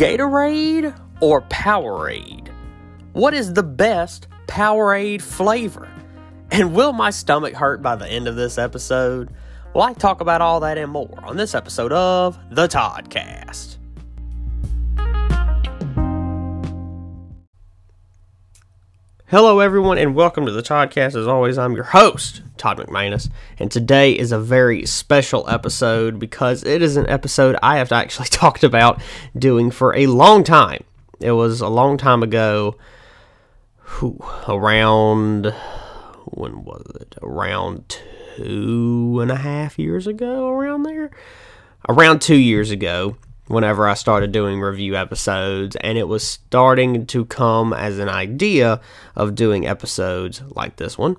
Gatorade or Powerade? What is the best Powerade flavor? And will my stomach hurt by the end of this episode? Well, I talk about all that and more on this episode of The Toddcast. Hello, everyone, and welcome to the Toddcast. As always, I'm your host, Todd McManus, and today is a very special episode because it is an episode I have actually talked about doing for a long time. It was a long time ago, whew, around, when was it? Around two and a half years ago, around there? Around two years ago whenever I started doing review episodes, and it was starting to come as an idea of doing episodes like this one,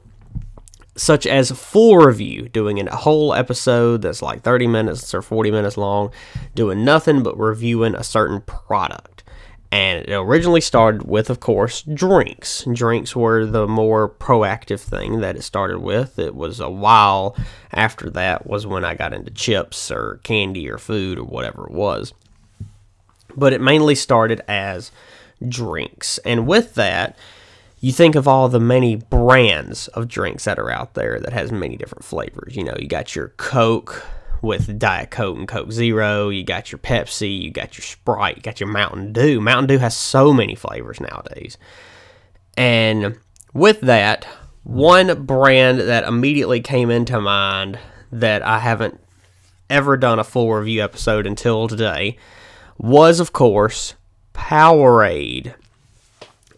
such as full review, doing a whole episode that's like 30 minutes or 40 minutes long, doing nothing but reviewing a certain product. And it originally started with, of course, drinks. Drinks were the more proactive thing that it started with. It was a while after that was when I got into chips or candy or food or whatever it was. But it mainly started as drinks. And with that, you think of all the many brands of drinks that are out there that has many different flavors. You know, you got your Coke, with Diet Coke and Coke Zero. You got your Pepsi, you got your Sprite, you got your Mountain Dew. Mountain Dew has so many flavors nowadays. And with that, one brand that immediately came into mind that I haven't ever done a full review episode until today was, of course, Powerade.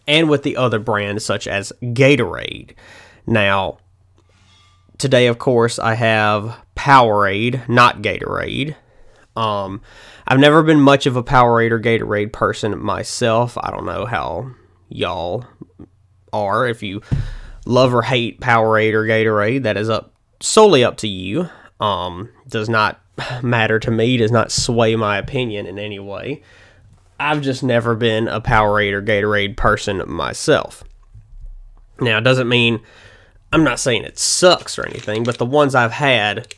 And with the other brands such as Gatorade. Now, today, of course, I have Powerade, not Gatorade. Um, I've never been much of a Powerade or Gatorade person myself. I don't know how y'all are. If you love or hate Powerade or Gatorade, that is up solely up to you. Um, does not matter to me. Does not sway my opinion in any way. I've just never been a Powerade or Gatorade person myself. Now, it doesn't mean I'm not saying it sucks or anything, but the ones I've had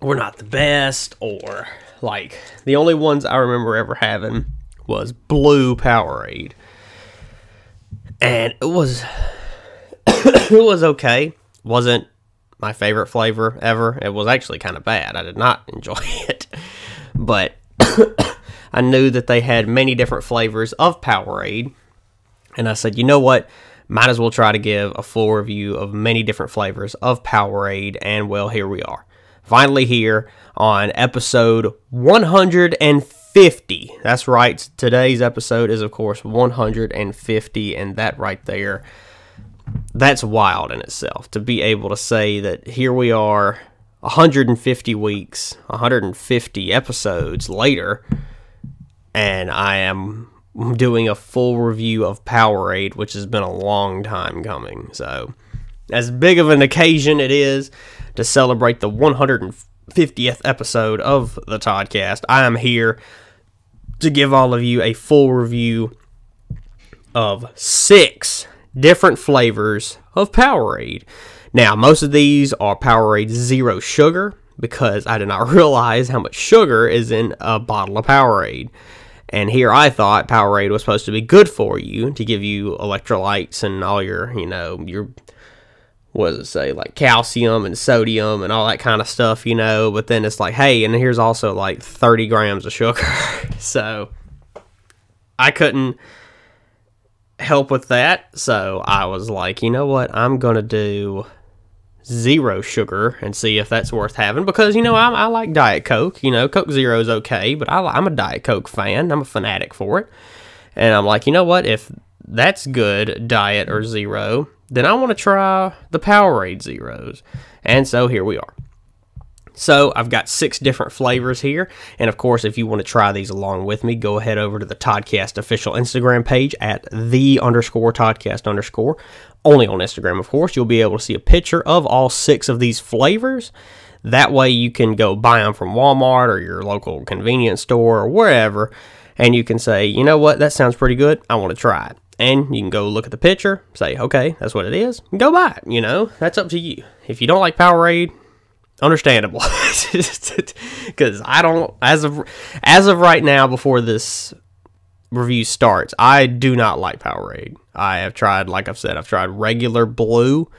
were not the best, or like the only ones I remember ever having was Blue Powerade, and it was it was okay. wasn't my favorite flavor ever. It was actually kind of bad. I did not enjoy it, but I knew that they had many different flavors of Powerade, and I said, you know what? might as well try to give a full review of many different flavors of Powerade, and well, here we are. Finally, here on episode 150. That's right, today's episode is, of course, 150, and that right there, that's wild in itself to be able to say that here we are 150 weeks, 150 episodes later, and I am doing a full review of Powerade, which has been a long time coming. So, as big of an occasion it is to celebrate the 150th episode of the Toddcast, I am here to give all of you a full review of six different flavors of Powerade. Now, most of these are Powerade Zero Sugar because I did not realize how much sugar is in a bottle of Powerade. And here I thought Powerade was supposed to be good for you to give you electrolytes and all your, you know, your what does it say, like calcium and sodium and all that kind of stuff, you know. But then it's like, hey, and here's also like 30 grams of sugar. so I couldn't help with that. So I was like, you know what? I'm going to do zero sugar and see if that's worth having because you know I, I like Diet Coke. You know, Coke Zero is okay, but I, I'm a Diet Coke fan. I'm a fanatic for it, and I'm like, you know what? If that's good, Diet or Zero, then I want to try the Powerade Zeros, and so here we are. So I've got six different flavors here, and of course, if you want to try these along with me, go ahead over to the Toddcast official Instagram page at the underscore Toddcast underscore only on Instagram, of course. You'll be able to see a picture of all six of these flavors. That way, you can go buy them from Walmart or your local convenience store or wherever, and you can say, you know what, that sounds pretty good. I want to try it. And you can go look at the picture, say, okay, that's what it is, go buy it. You know, that's up to you. If you don't like Powerade, understandable. because I don't as of as of right now before this review starts, I do not like Powerade. I have tried, like I've said, I've tried regular blue,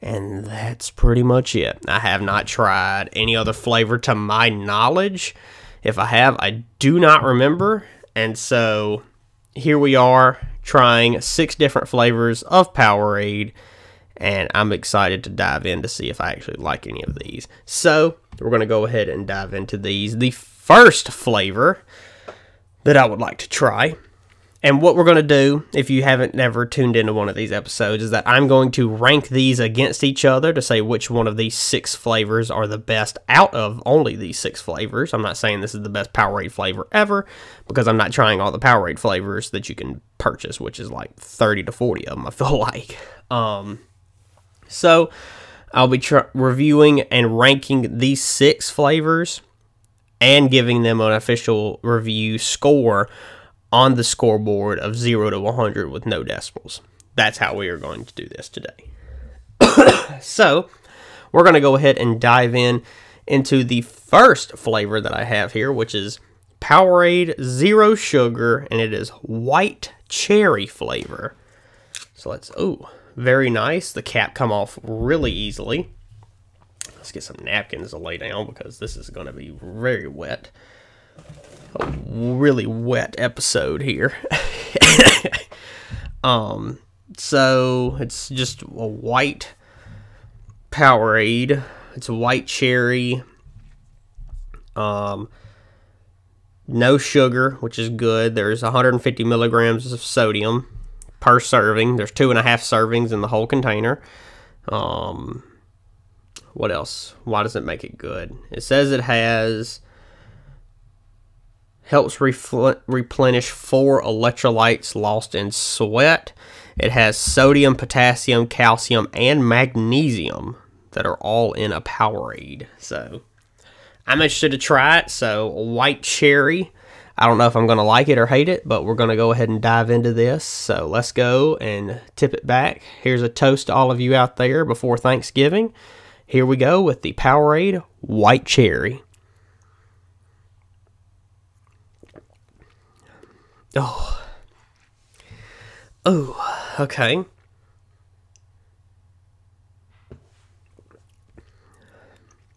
and that's pretty much it. I have not tried any other flavor to my knowledge. If I have, I do not remember, and so here we are trying six different flavors of Powerade and I'm excited to dive in to see if I actually like any of these. So, we're going to go ahead and dive into these. The first flavor that I would like to try, and what we're going to do, if you haven't never tuned into one of these episodes, is that I'm going to rank these against each other to say which one of these six flavors are the best out of only these six flavors. I'm not saying this is the best Powerade flavor ever because I'm not trying all the Powerade flavors that you can purchase, which is like 30 to 40 of them, I feel like. Um, so I'll be tr- reviewing and ranking these six flavors and giving them an official review score on the scoreboard of 0 to 100 with no decimals. That's how we are going to do this today. so, we're going to go ahead and dive in into the first flavor that I have here, which is Powerade Zero Sugar, and it is white cherry flavor. So let's, oh, very nice. The cap come off really easily. Let's get some napkins to lay down because this is going to be very wet. A really wet episode here. um, so it's just a white Powerade. It's a white cherry. Um, no sugar, which is good. There's 150 milligrams of sodium per serving. There's two and a half servings in the whole container. Um, what else? Why does it make it good? It says it has helps refl- replenish four electrolytes lost in sweat. It has sodium, potassium, calcium, and magnesium that are all in a Powerade. So I'm interested to try it. So white cherry I don't know if I'm going to like it or hate it, but we're going to go ahead and dive into this. So let's go and tip it back. Here's a toast to all of you out there before Thanksgiving. Here we go with the Powerade White Cherry. Oh. Oh, okay.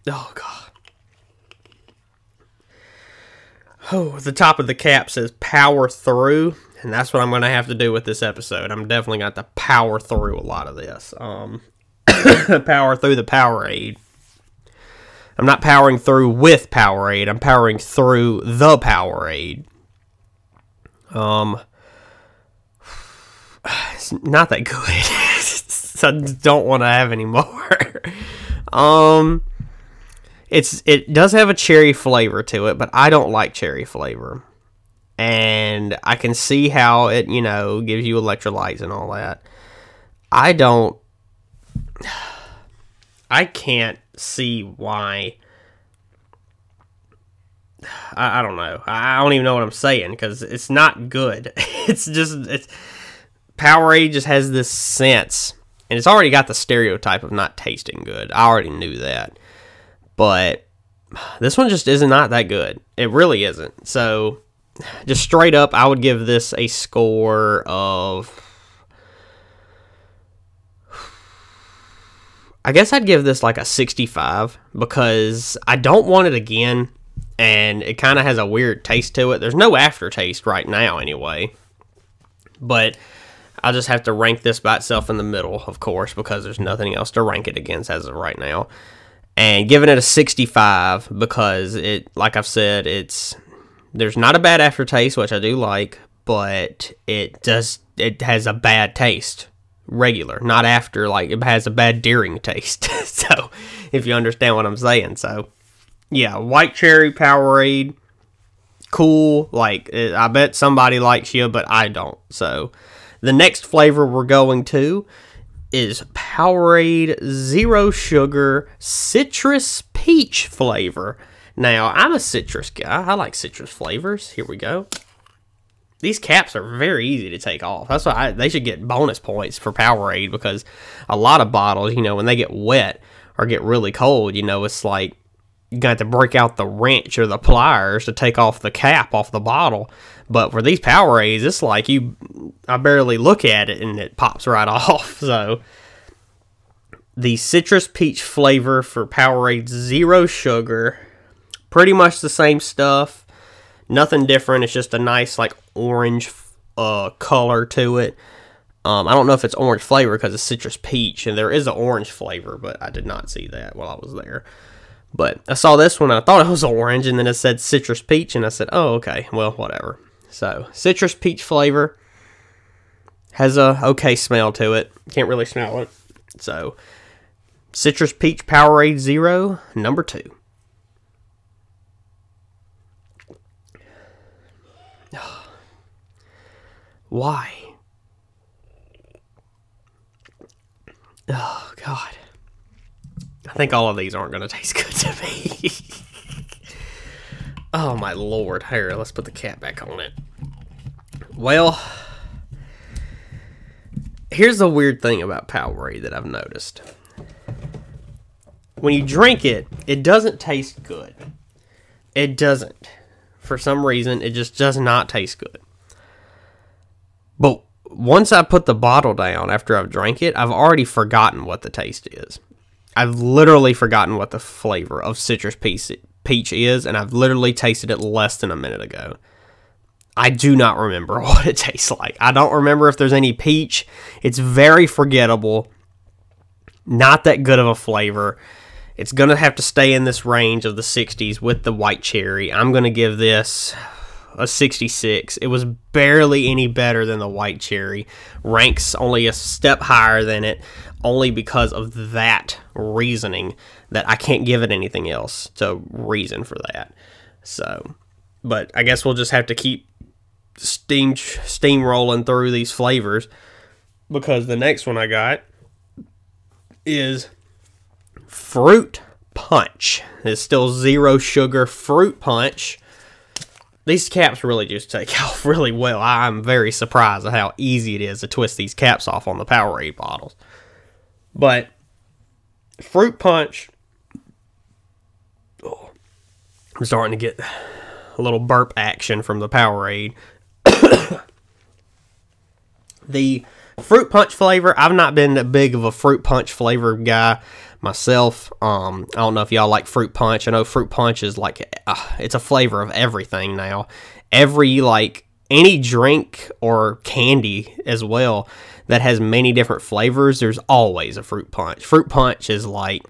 Oh, God. Oh, the top of the cap says power through, and that's what I'm going to have to do with this episode. I'm definitely going to power through a lot of this. Um, power through the Powerade. I'm not powering through with Powerade. I'm powering through the Powerade. Um, it's not that good. I don't want to have any more. um, it's it does have a cherry flavor to it, but I don't like cherry flavor. And I can see how it, you know, gives you electrolytes and all that. I don't I can't see why I, I don't know. I don't even know what I'm saying because it's not good. it's just it's Powerade just has this sense, and it's already got the stereotype of not tasting good. I already knew that but this one just isn't not that good. It really isn't. So, just straight up, I would give this a score of. I guess I'd give this like a 65 because I don't want it again and it kind of has a weird taste to it. There's no aftertaste right now, anyway. But I'll just have to rank this by itself in the middle, of course, because there's nothing else to rank it against as of right now and giving it a 65 because it like I've said it's there's not a bad aftertaste which I do like but it does it has a bad taste regular not after like it has a bad deering taste. So if you understand what I'm saying. So yeah white cherry Powerade cool like eh, I bet somebody likes you but I don't. So the next flavor we're going to is Powerade Zero Sugar Citrus Peach flavor. Now, I'm a citrus guy. I like citrus flavors. Here we go. These caps are very easy to take off. That's why I, they should get bonus points for Powerade because a lot of bottles, you know, when they get wet or get really cold, you know, it's like you got to break out the wrench or the pliers to take off the cap off the bottle. But for these Powerades, it's like you, I barely look at it and it pops right off. So the citrus peach flavor for Powerade Zero Sugar, pretty much the same stuff. Nothing different. It's just a nice like orange uh, color to it. Um, I don't know if it's orange flavor because it's citrus peach, and there is an orange flavor, but I did not see that while I was there. But I saw this one, I thought it was orange, and then it said citrus peach, and I said, "Oh, okay, well, whatever." So citrus peach flavor has a okay smell to it. Can't really smell it. So citrus peach Powerade Zero number two. Why? Oh God. I think all of these aren't going to taste good to me. oh my lord. Here, let's put the cap back on it. Well, here's the weird thing about Powerade that I've noticed. When you drink it, it doesn't taste good. It doesn't. For some reason, it just does not taste good. But once I put the bottle down after I've drank it, I've already forgotten what the taste is. I've literally forgotten what the flavor of citrus peach, peach is, and I've literally tasted it less than a minute ago. I do not remember what it tastes like. I don't remember if there's any peach. It's very forgettable. Not that good of a flavor. It's going to have to stay in this range of the 60s with the white cherry. I'm going to give this a 66. It was barely any better than the white cherry. Ranks only a step higher than it, only because of that reasoning that I can't give it anything else to reason for that. So, but I guess we'll just have to keep steam steamrolling through these flavors because the next one I got is fruit punch. It's still zero sugar fruit punch these caps really just take off really well. I'm very surprised at how easy it is to twist these caps off on the Powerade bottles. But fruit punch, oh, I'm starting to get a little burp action from the Powerade. the fruit punch flavor, I've not been that big of a fruit punch flavor guy myself. Um, I don't know if y'all like fruit punch. I know fruit punch is like uh, it's a flavor of everything now. Every like any drink or candy as well that has many different flavors, there's always a fruit punch. Fruit punch is like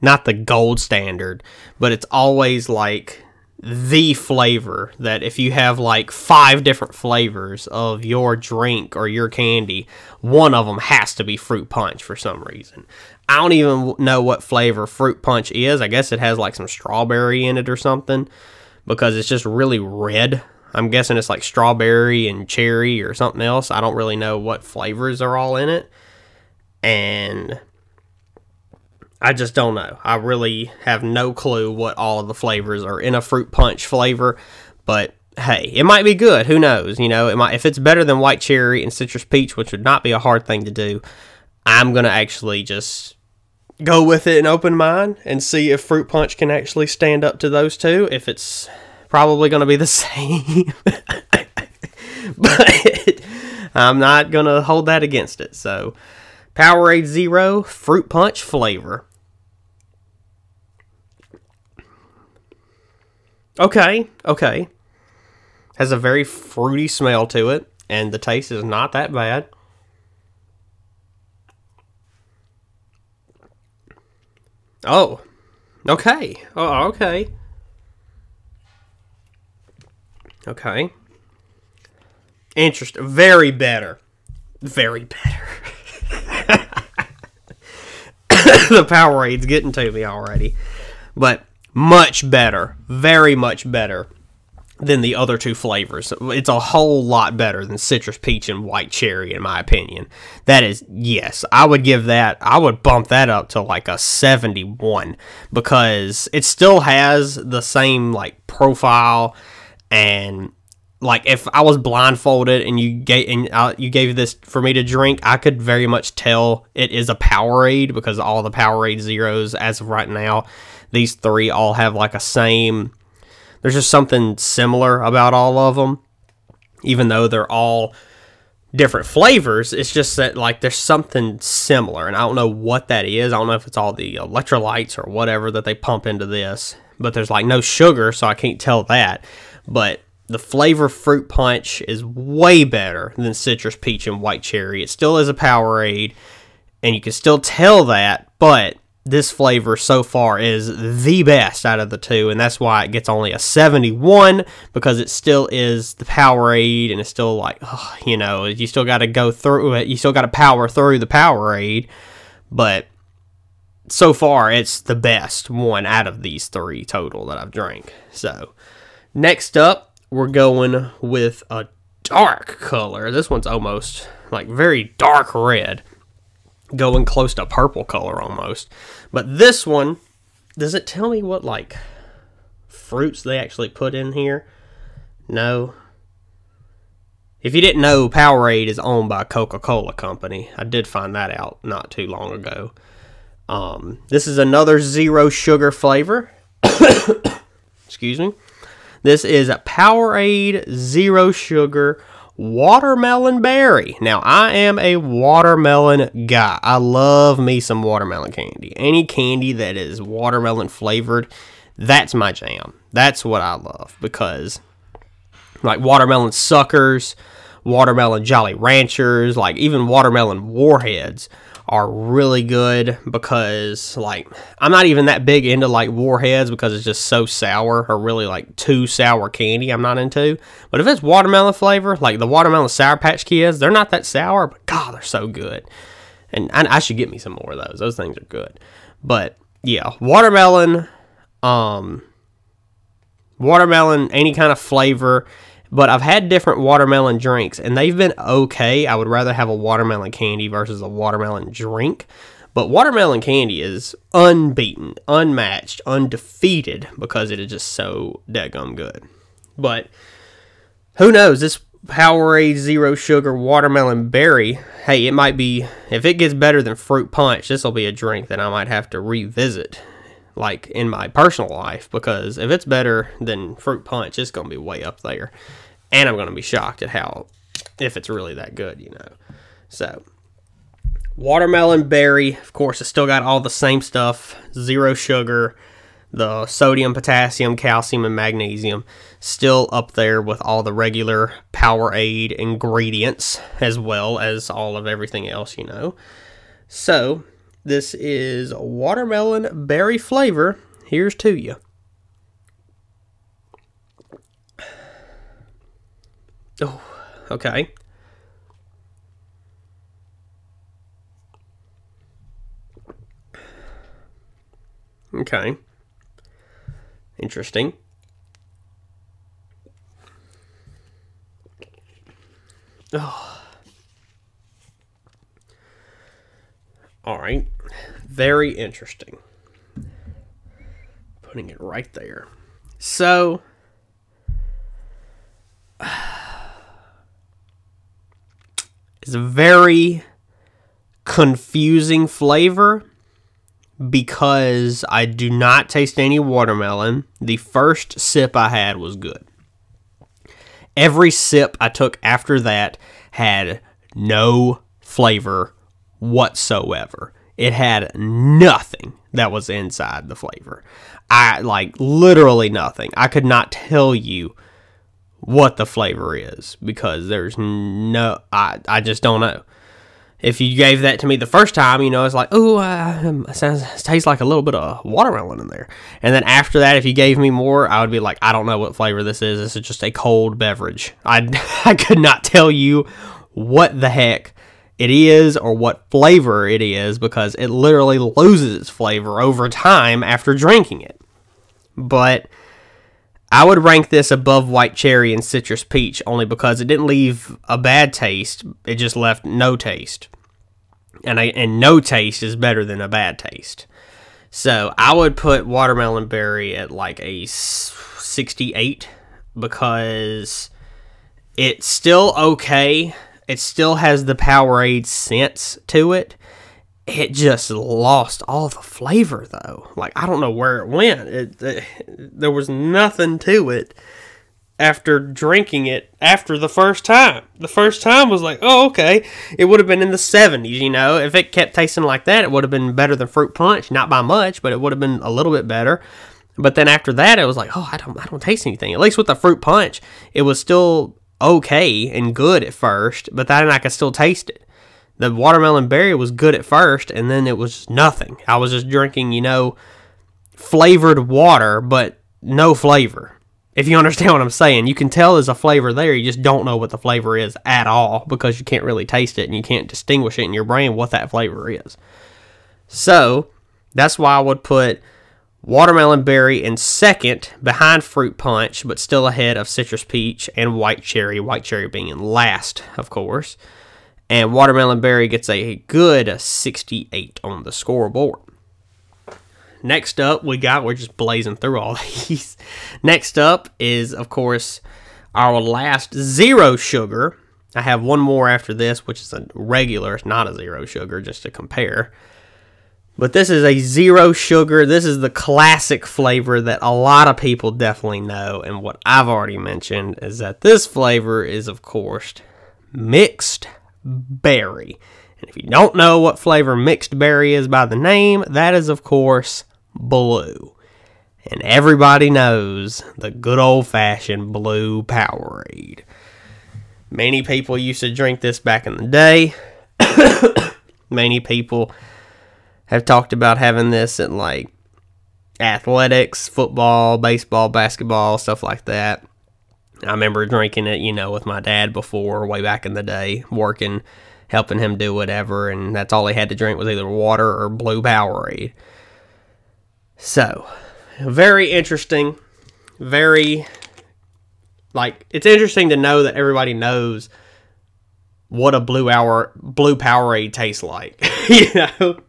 not the gold standard, but it's always like the flavor that if you have like five different flavors of your drink or your candy, one of them has to be fruit punch for some reason. I don't even know what flavor fruit punch is. I guess it has like some strawberry in it or something because it's just really red. I'm guessing it's like strawberry and cherry or something else. I don't really know what flavors are all in it. And I just don't know. I really have no clue what all of the flavors are in a fruit punch flavor, but hey, it might be good. Who knows? You know, it might if it's better than white cherry and citrus peach, which would not be a hard thing to do. I'm gonna actually just go with it in open mind and see if fruit punch can actually stand up to those two. If it's probably gonna be the same, but I'm not gonna hold that against it. So, Powerade Zero fruit punch flavor. Okay, okay. Has a very fruity smell to it, and the taste is not that bad. Oh, okay. Oh, okay. Okay. Interesting. Very better. Very better. the Powerade's getting to me already. But much better, very much better than the other two flavors. It's a whole lot better than citrus peach and white cherry, in my opinion. That is, yes, I would give that, I would bump that up to like a 71 because it still has the same like profile and like if I was blindfolded and you gave and uh, you gave this for me to drink, I could very much tell it is a Powerade because all the Powerade zeros as of right now, these three all have like a same. There's just something similar about all of them, even though they're all different flavors. It's just that like there's something similar, and I don't know what that is. I don't know if it's all the electrolytes or whatever that they pump into this, but there's like no sugar, so I can't tell that. But the flavor fruit punch is way better than citrus peach and white cherry. It still is a Powerade, and you can still tell that, but this flavor so far is the best out of the two, and that's why it gets only a 71 because it still is the Powerade, and it's still like, you know, you still got to go through it. You still got to power through the Powerade, but so far it's the best one out of these three total that I've drank. So, next up, we're going with a dark color. This one's almost like very dark red, going close to purple color almost. But this one, does it tell me what like fruits they actually put in here? No. If you didn't know, Powerade is owned by Coca Cola Company. I did find that out not too long ago. Um, this is another zero sugar flavor. Excuse me. This is a Powerade Zero Sugar Watermelon Berry. Now, I am a watermelon guy. I love me some watermelon candy. Any candy that is watermelon flavored, that's my jam. That's what I love because, like, watermelon suckers, watermelon Jolly Ranchers, like, even watermelon warheads are really good because like I'm not even that big into like warheads because it's just so sour or really like too sour candy I'm not into. But if it's watermelon flavor, like the watermelon sour patch kids, they're not that sour, but god, they're so good. And I, I should get me some more of those. Those things are good. But yeah, watermelon um watermelon any kind of flavor but I've had different watermelon drinks and they've been okay. I would rather have a watermelon candy versus a watermelon drink. But watermelon candy is unbeaten, unmatched, undefeated because it is just so daggum good. But who knows? This Powerade Zero Sugar Watermelon Berry, hey, it might be, if it gets better than Fruit Punch, this will be a drink that I might have to revisit, like in my personal life, because if it's better than Fruit Punch, it's going to be way up there and I'm going to be shocked at how if it's really that good, you know. So, watermelon berry, of course, it's still got all the same stuff, zero sugar, the sodium, potassium, calcium, and magnesium, still up there with all the regular Powerade ingredients, as well as all of everything else, you know. So, this is watermelon berry flavor. Here's to you. Oh, okay. Okay. Interesting. Oh. All right. Very interesting. Putting it right there. So. It's a very confusing flavor because I do not taste any watermelon. The first sip I had was good. Every sip I took after that had no flavor whatsoever. It had nothing that was inside the flavor. I like literally nothing. I could not tell you what the flavor is because there's no I, I just don't know if you gave that to me the first time you know it's like oh uh, it sounds it tastes like a little bit of watermelon in there and then after that if you gave me more i would be like i don't know what flavor this is this is just a cold beverage i, I could not tell you what the heck it is or what flavor it is because it literally loses its flavor over time after drinking it but I would rank this above white cherry and citrus peach only because it didn't leave a bad taste. It just left no taste. And I, and no taste is better than a bad taste. So I would put watermelon berry at like a 68 because It's still okay. It still has the Powerade sense to it. It just lost all the flavor though. Like I don't know where it went. It, it there was nothing to it after drinking it after the first time. The first time was like, oh, okay. It would have been in the 70s, you know. If it kept tasting like that, it would have been better than fruit punch. Not by much, but it would have been a little bit better. But then after that, it was like, oh, I don't, I don't taste anything. At least with the fruit punch, it was still okay and good at first, but then I could still taste it. The watermelon berry was good at first, and then it was nothing. I was just drinking, you know, flavored water, but no flavor. If you understand what I'm saying, you can tell there's a flavor there. You just don't know what the flavor is at all because you can't really taste it and you can't distinguish it in your brain what that flavor is. So that's why I would put watermelon berry in second behind fruit punch, but still ahead of citrus peach and white cherry. White cherry being in last, of course. And watermelon berry gets a good 68 on the scoreboard. Next up, we got, we're just blazing through all these. Next up is, of course, our last zero sugar. I have one more after this, which is a regular, it's not a zero sugar, just to compare. But this is a zero sugar. This is the classic flavor that a lot of people definitely know. And what I've already mentioned is that this flavor is, of course, mixed berry. And if you don't know what flavor mixed berry is by the name, that is, of course, blue. And everybody knows the good old fashioned blue Powerade. Many people used to drink this back in the day. Many people have talked about having this in like athletics, football, baseball, basketball, stuff like that. I remember drinking it, you know, with my dad before, way back in the day, working, helping him do whatever, and that's all he had to drink was either water or blue Powerade. So, very interesting. Very, like, it's interesting to know that everybody knows what a blue hour blue Powerade tastes like. you know,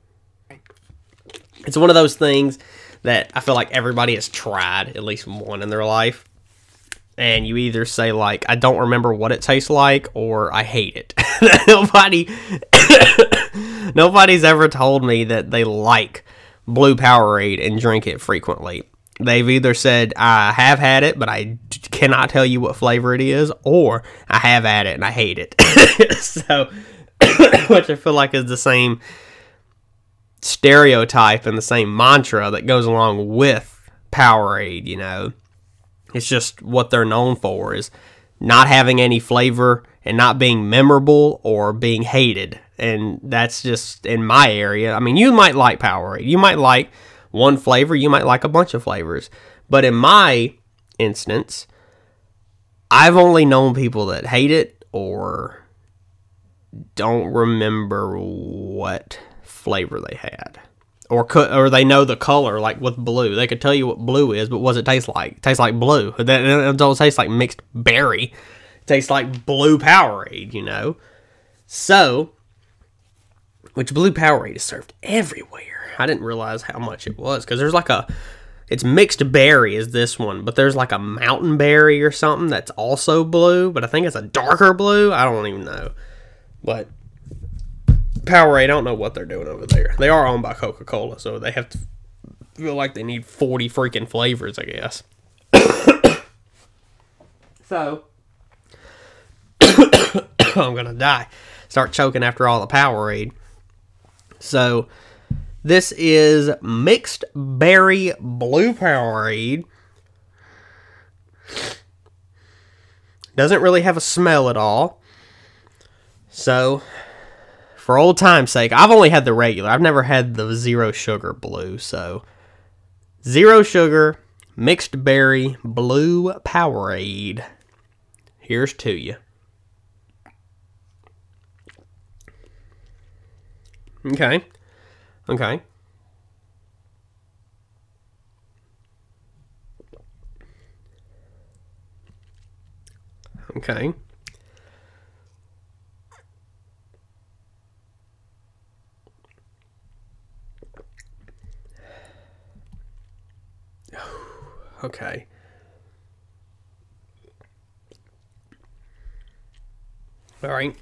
it's one of those things that I feel like everybody has tried at least one in their life. And you either say like I don't remember what it tastes like or I hate it. Nobody nobody's ever told me that they like blue Powerade and drink it frequently. They've either said, I have had it, but I cannot tell you what flavor it is, or I have had it and I hate it. so, which I feel like is the same stereotype and the same mantra that goes along with Powerade, you know. It's just what they're known for is not having any flavor and not being memorable or being hated and that's just in my area. I mean, you might like Powerade, you might like one flavor, you might like a bunch of flavors, but in my instance, I've only known people that hate it or don't remember what flavor they had. Or could, or they know the color, like with blue. They could tell you what blue is, but what does it taste like? It tastes like blue. It don't taste like mixed berry. It tastes like blue Powerade, you know? So, which blue Powerade is served everywhere. I didn't realize how much it was because there's like a, it's mixed berry is this one, but there's like a mountain berry or something that's also blue, but I think it's a darker blue. I don't even know, but Powerade, I don't know what they're doing over there. They are owned by Coca Cola, so they have to feel like they need 40 freaking flavors, I guess. so, I'm gonna die. Start choking after all the Powerade. So this is mixed berry blue Powerade. Doesn't really have a smell at all. So, for old time's sake, I've only had the regular. I've never had the zero sugar blue. So, zero sugar, mixed berry, blue Powerade. Here's to you. Okay. Okay. Okay. Okay. All right,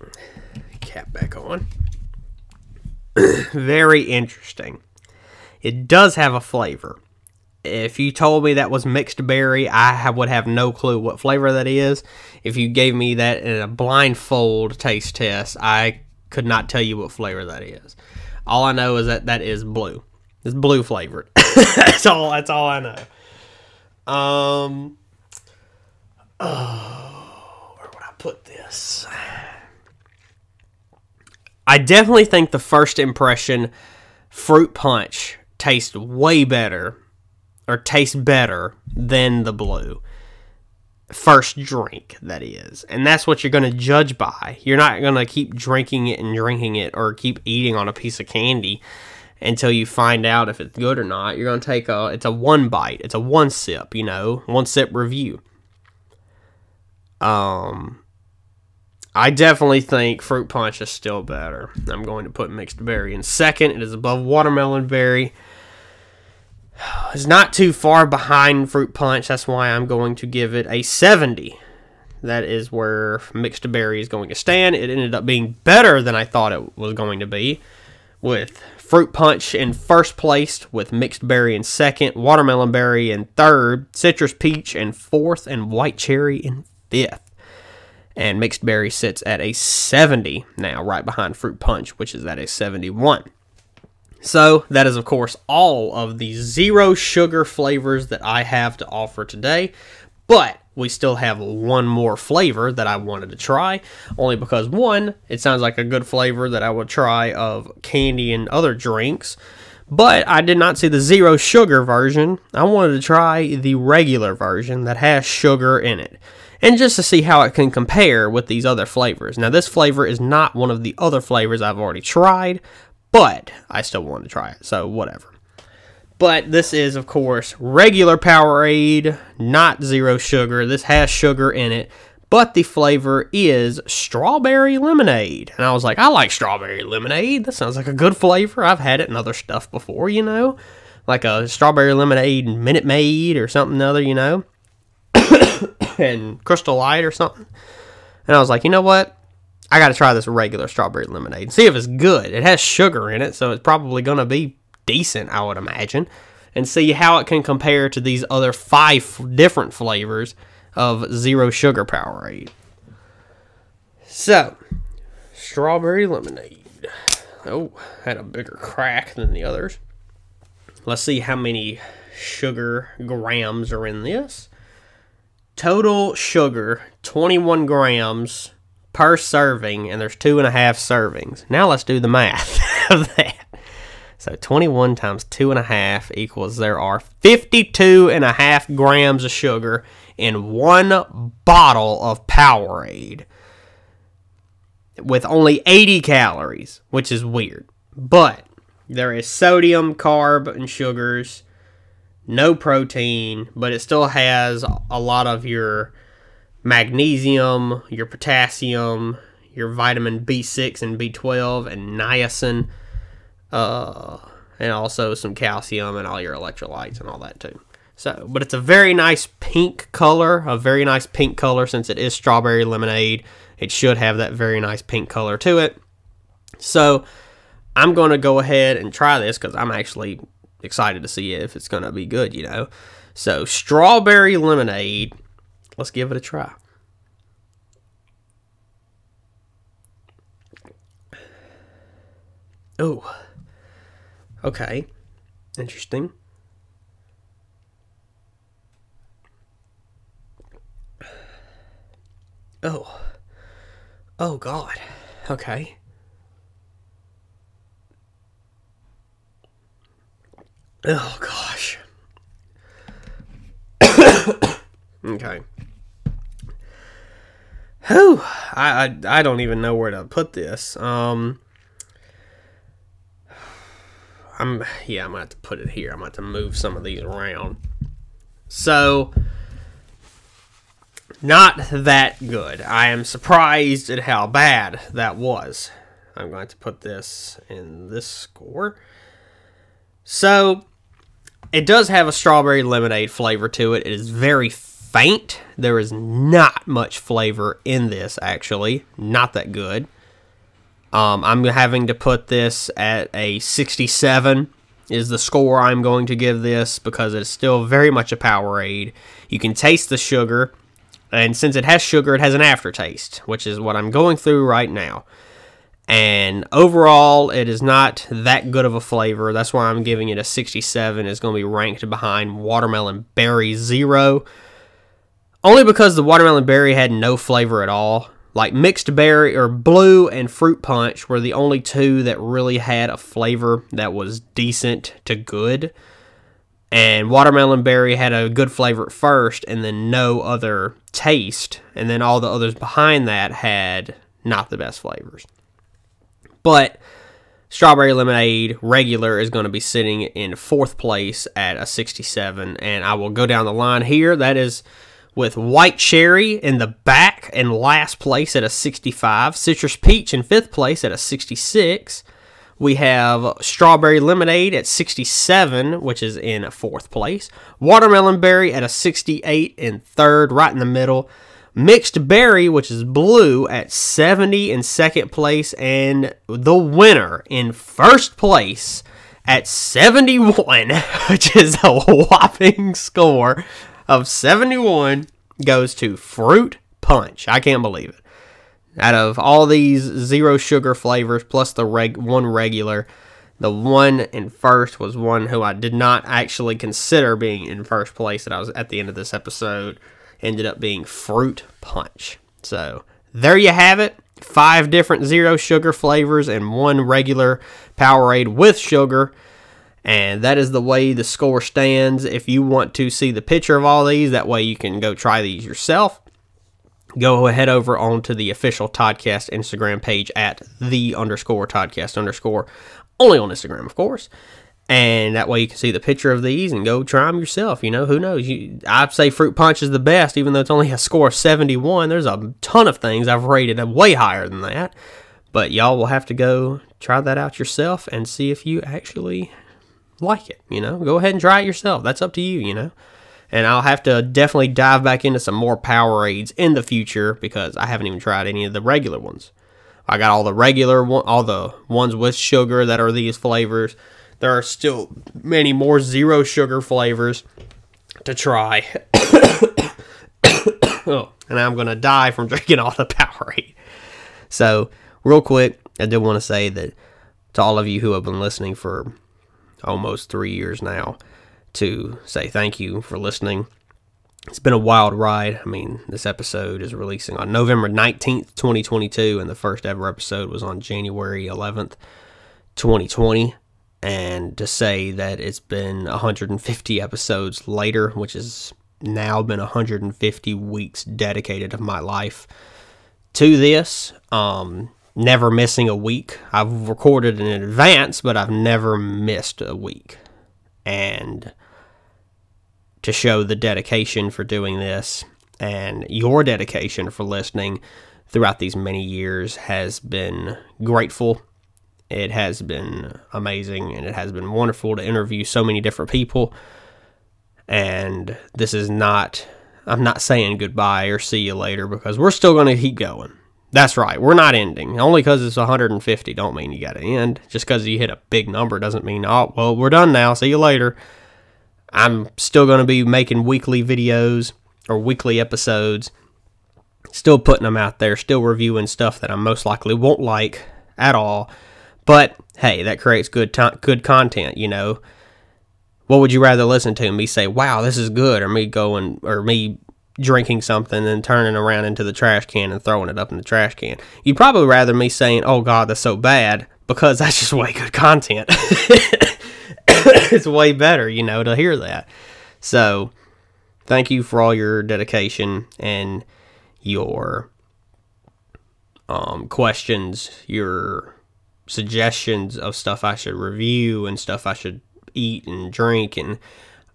cap back on. Very interesting. It does have a flavor. If you told me that was mixed berry, I would have no clue what flavor that is. If you gave me that in a blindfold taste test, I could not tell you what flavor that is. All I know is that that is blue. It's blue flavored. that's all. That's all I know. Um. Oh, where would I put this? I definitely think the first impression, fruit punch, tastes way better, or tastes better than the blue. First drink, that is. And that's what you're going to judge by. You're not going to keep drinking it and drinking it or keep eating on a piece of candy until you find out if it's good or not. You're going to take a, it's a one bite, it's a one sip, you know, one sip review. Um, I definitely think fruit punch is still better. I'm going to put mixed berry in second. It is above watermelon berry. It's not too far behind fruit punch. That's why I'm going to give it a 70. That is where mixed berry is going to stand. It ended up being better than I thought it was going to be, with fruit punch in first place, with mixed berry in second, watermelon berry in third, citrus peach in fourth, and white cherry in fifth and mixed berry sits at a 70 now, right behind fruit punch, which is at a 71. So, that is, of course, all of the zero sugar flavors that I have to offer today. But we still have one more flavor that I wanted to try, only because one, it sounds like a good flavor that I would try of candy and other drinks. But I did not see the zero sugar version. I wanted to try the regular version that has sugar in it and just to see how it can compare with these other flavors. Now, this flavor is not one of the other flavors I've already tried, but I still want to try it, so whatever. But this is, of course, regular Powerade, not zero sugar. This has sugar in it, but the flavor is strawberry lemonade. And I was like, I like strawberry lemonade. That sounds like a good flavor. I've had it in other stuff before, you know, like a strawberry lemonade Minute Maid or something other, you know. and Crystal Light or something. And I was like, you know what? I got to try this regular strawberry lemonade and see if it's good. It has sugar in it, so it's probably going to be decent, I would imagine. And see how it can compare to these other five different flavors of zero sugar Powerade. So, strawberry lemonade. Oh, had a bigger crack than the others. Let's see how many sugar grams are in this. Total sugar, 21 grams per serving, and there's two and a half servings. Now let's do the math of that. So 21 times two and a half equals there are 52 and a half grams of sugar in one bottle of Powerade with only 80 calories, which is weird. But there is sodium, carb, and sugars no protein, but it still has a lot of your magnesium, your potassium, your vitamin B6 and B12, and niacin, uh, and also some calcium and all your electrolytes and all that too. So, but it's a very nice pink color, a very nice pink color since it is strawberry lemonade. It should have that very nice pink color to it. So, I'm going to go ahead and try this because I'm actually excited to see if it's going to be good, you know. So, strawberry lemonade. Let's give it a try. Oh. Okay. Interesting. Oh. Oh, God. Okay. Oh gosh. okay. Whew. I, I I don't even know where to put this. Um I'm yeah, I'm gonna have to put it here. I'm gonna have to move some of these around. So not that good. I am surprised at how bad that was. I'm going to put this in this score. So it does have a strawberry lemonade flavor to it. It is very faint. There is not much flavor in this, actually. Not that good. Um, I'm having to put this at a 67 is the score I'm going to give this because it's still very much a Powerade. You can taste the sugar, and since it has sugar, it has an aftertaste, which is what I'm going through right now. And overall, it is not that good of a flavor. That's why I'm giving it a 67. It's going to be ranked behind Watermelon Berry Zero. Only because the Watermelon Berry had no flavor at all. Like mixed berry or blue and fruit punch were the only two that really had a flavor that was decent to good. And watermelon berry had a good flavor at first and then no other taste. And then all the others behind that had not the best flavors. But strawberry lemonade regular is going to be sitting in fourth place at a 67. And I will go down the line here. That is with white cherry in the back and last place at a 65, citrus peach in fifth place at a 66. We have strawberry lemonade at 67, which is in fourth place. Watermelon berry at a 68 in third, right in the middle. Mixed berry, which is blue, at 70 in second place. And the winner in first place at 71, which is a whopping score of 71 goes to Fruit Punch. I can't believe it. Out of all these zero sugar flavors plus the reg- one regular, the one in first was one who I did not actually consider being in first place that I was at the end of this episode. Ended up being Fruit Punch. So there you have it. Five different zero sugar flavors and one regular Powerade with sugar. And that is the way the score stands. If you want to see the picture of all these, that way you can go try these yourself. Go ahead over onto the official Toddcast Instagram page at the underscore Toddcast underscore, only on Instagram, of course. And that way you can see the picture of these and go try them yourself. You know, who knows? You, I'd say Fruit Punch is the best, even though it's only a score of 71. There's a ton of things I've rated way higher than that. But y'all will have to go try that out yourself and see if you actually like it, you know. Go ahead and try it yourself. That's up to you, you know. And I'll have to definitely dive back into some more Powerades in the future because I haven't even tried any of the regular ones. I got all the regular one, all the ones with sugar that are these flavors. There are still many more zero sugar flavors to try. oh, and I'm gonna die from drinking all the Powerade. So, real quick, I do want to say that to all of you who have been listening for almost three years now to say thank you for listening. It's been a wild ride. I mean, this episode is releasing on November 19th, 2022, and the first ever episode was on January 11th, 2020. And to say that it's been 150 episodes later, which has now been 150 weeks dedicated of my life to this, um, never missing a week. I've recorded in advance, but I've never missed a week. And to show the dedication for doing this and your dedication for listening throughout these many years has been grateful. It has been amazing and it has been wonderful to interview so many different people. And this is not, I'm not saying goodbye or see you later because we're still going to keep going that's right. We're not ending. Only because it's 150 don't mean you got to end. Just because you hit a big number doesn't mean, oh, well, we're done now. See you later. I'm still going to be making weekly videos or weekly episodes. Still putting them out there. Still reviewing stuff that I most likely won't like at all. But hey, that creates good good content, you know. What would you rather listen to? Me say, "Wow, this is good," or me going, or me drinking something and turning around into the trash can and throwing it up in the trash can. You'd probably rather me saying, "Oh God, that's so bad," because that's just way good content. it's way better, you know, to hear that. So, thank you for all your dedication and your um, questions, your suggestions of stuff I should review and stuff I should eat and drink and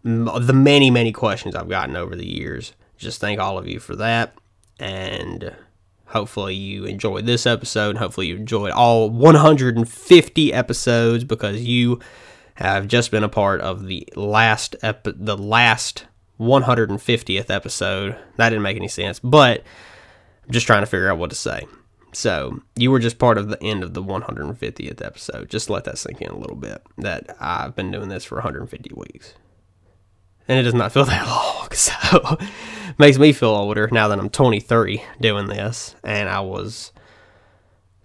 the many many questions I've gotten over the years just thank all of you for that. And hopefully you enjoyed this episode. Hopefully you enjoyed all 150 episodes because you have just been a part of the last ep- the last 150th episode. That didn't make any sense, but I'm just trying to figure out what to say. So you were just part of the end of the 150th episode. Just let that sink in a little bit. That I've been doing this for 150 weeks, and it does not feel that long. So makes me feel older now that I'm 23 doing this, and I was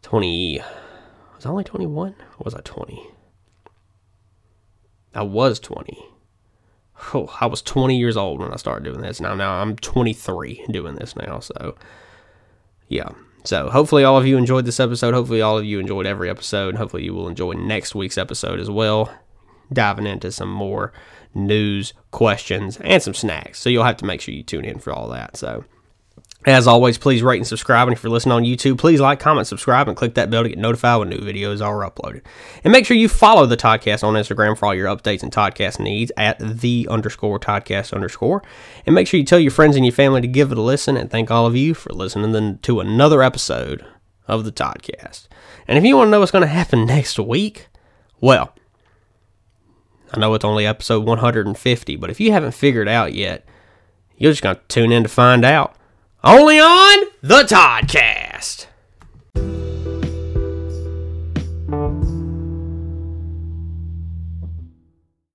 20. Was I only 21? Or was I 20? I was 20. Oh, I was 20 years old when I started doing this. Now, now I'm 23 doing this now. So, yeah. So, hopefully, all of you enjoyed this episode. Hopefully, all of you enjoyed every episode. Hopefully, you will enjoy next week's episode as well, diving into some more news, questions, and some snacks. So, you'll have to make sure you tune in for all that. So, as always, please rate and subscribe. And if you're listening on YouTube, please like, comment, subscribe, and click that bell to get notified when new videos are uploaded. And make sure you follow the Toddcast on Instagram for all your updates and Toddcast needs at the underscore Toddcast underscore. And make sure you tell your friends and your family to give it a listen. And thank all of you for listening to another episode of the Toddcast. And if you want to know what's going to happen next week, well, I know it's only episode 150, but if you haven't figured out yet, you're just going to tune in to find out. Only on the Toddcast.